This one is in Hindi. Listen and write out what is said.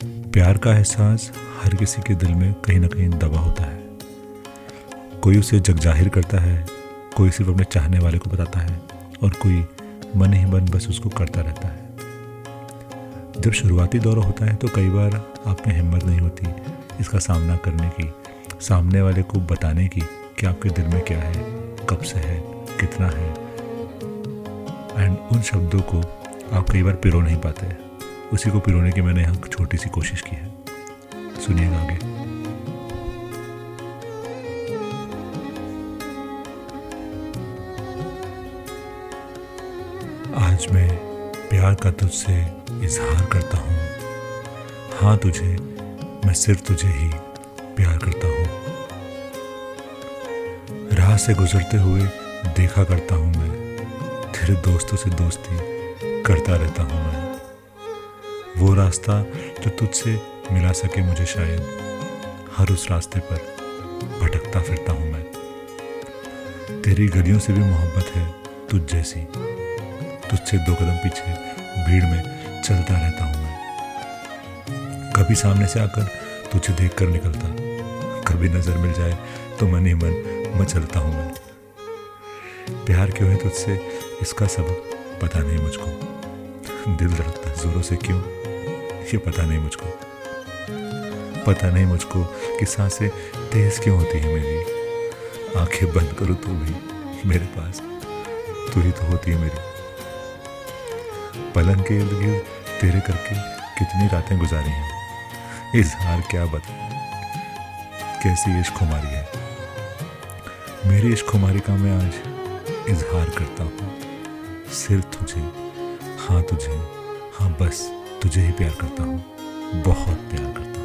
प्यार का एहसास हर किसी के दिल में कहीं ना कहीं दबा होता है। कोई उसे जग ज़ाहिर करता है, कोई सिर्फ़ अपने चाहने वाले को बताता है और कोई मन ही मन बस उसको करता रहता है। जब शुरुआती दौर होता है तो कई बार आप में हिम्मत नहीं होती इसका सामना करने की, सामने वाले को बताने की कि आपके दिल में क्या है, कब से है, कितना है। एंड उन शब्दों को आप कई बार पिरो नहीं पाते। उसी को पिरोने की मैंने यहाँ छोटी सी कोशिश की है। सुनिएगा आगे। आज मैं प्यार का तुझसे इजहार करता हूँ। हाँ तुझे, मैं सिर्फ़ तुझे ही प्यार करता हूँ। राह से गुजरते हुए देखा करता हूँ मैं। तेरे दोस्तों से दोस्ती करता रहता हूँ मैं। वो रास्ता जो तुझसे मिला सके मुझे शायद। हर उस रास्ते पर भटकता फिरता हूँ मैं। तेरी गलियों से भी मोहब्बत है तुझ जैसी। तुझसे दो कदम पीछे भीड़ में चलता रहता हूँ मैं। कभी सामने से आकर तुझे देख कर निकलता। कभी नज़र मिल जाए तो मन ही मन मचलता हूँ मैं। प्यार क्यों है तुझसे? इसका सबक पता नहीं मुझको। दिल धड़कता जोरों से क्यों? ये पता नहीं मुझको। पता नहीं मुझको कि साँसें तेज क्यों होती है मेरी। आँखें बंद करूँ तो भी मेरे पास, तू ही तो होती है मेरी। पलंग के इर्द गिर्द तेरे करके कितनी रातें गुजारी हैं। इजहार क्या बता, कैसी इश्क खुमारी है। मेरी इश्क खुमारी का मैं आज इजहार करता हूँ। सिर्फ़ तुझे हाँ तुझे हाँ बस। तुझे ही प्यार करता हूँ। बहुत प्यार करता हूँ।